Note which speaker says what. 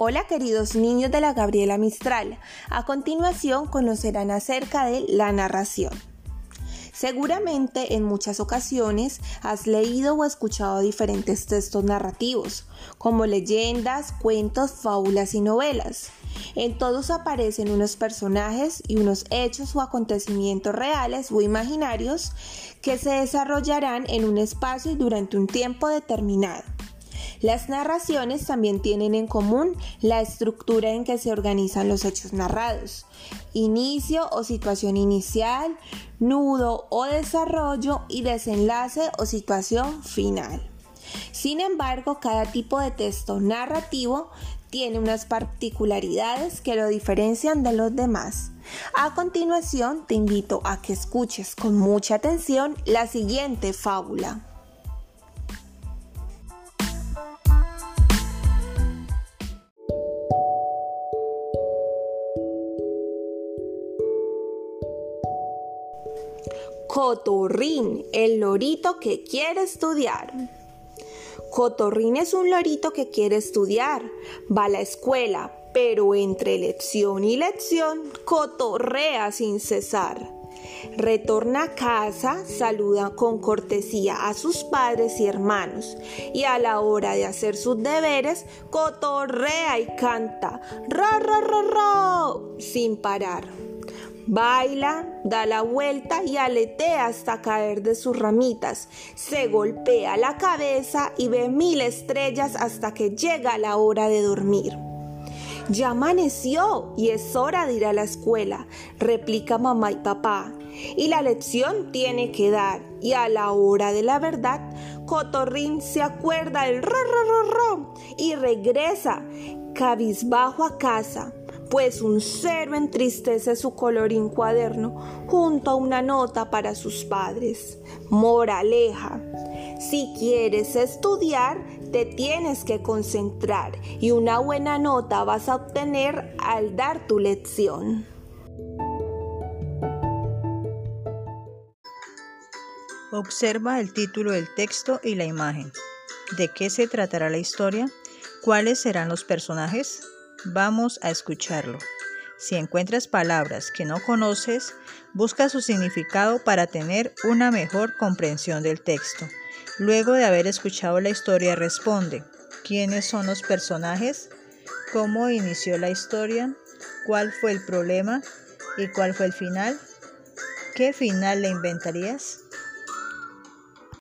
Speaker 1: Hola queridos niños de la Gabriela Mistral. A continuación conocerán acerca de la narración. Seguramente en muchas ocasiones has leído o escuchado diferentes textos narrativos, como leyendas, cuentos, fábulas y novelas. En todos aparecen unos personajes y unos hechos o acontecimientos reales o imaginarios que se desarrollarán en un espacio y durante un tiempo determinado. Las narraciones también tienen en común la estructura en que se organizan los hechos narrados. Inicio o situación inicial, nudo o desarrollo y desenlace o situación final. Sin embargo, cada tipo de texto narrativo tiene unas particularidades que lo diferencian de los demás. A continuación, te invito a que escuches con mucha atención la siguiente fábula. Cotorrín, el lorito que quiere estudiar. Cotorrín es un lorito que quiere estudiar. Va a la escuela, pero entre lección y lección cotorrea sin cesar. Retorna a casa, saluda con cortesía a sus padres y hermanos y a la hora de hacer sus deberes cotorrea y canta ra ra ra ra sin parar. Baila, da la vuelta y aletea hasta caer de sus ramitas. Se golpea la cabeza y ve mil estrellas hasta que llega la hora de dormir. Ya amaneció y es hora de ir a la escuela, replica mamá y papá. Y la lección tiene que dar. Y a la hora de la verdad, Cotorrín se acuerda el ro, ro, ro, ro y regresa cabizbajo a casa pues un cero entristece su colorín cuaderno junto a una nota para sus padres. Moraleja. Si quieres estudiar, te tienes que concentrar y una buena nota vas a obtener al dar tu lección.
Speaker 2: Observa el título del texto y la imagen. ¿De qué se tratará la historia? ¿Cuáles serán los personajes? Vamos a escucharlo. Si encuentras palabras que no conoces, busca su significado para tener una mejor comprensión del texto. Luego de haber escuchado la historia, responde, ¿quiénes son los personajes? ¿Cómo inició la historia? ¿Cuál fue el problema? ¿Y cuál fue el final? ¿Qué final le inventarías?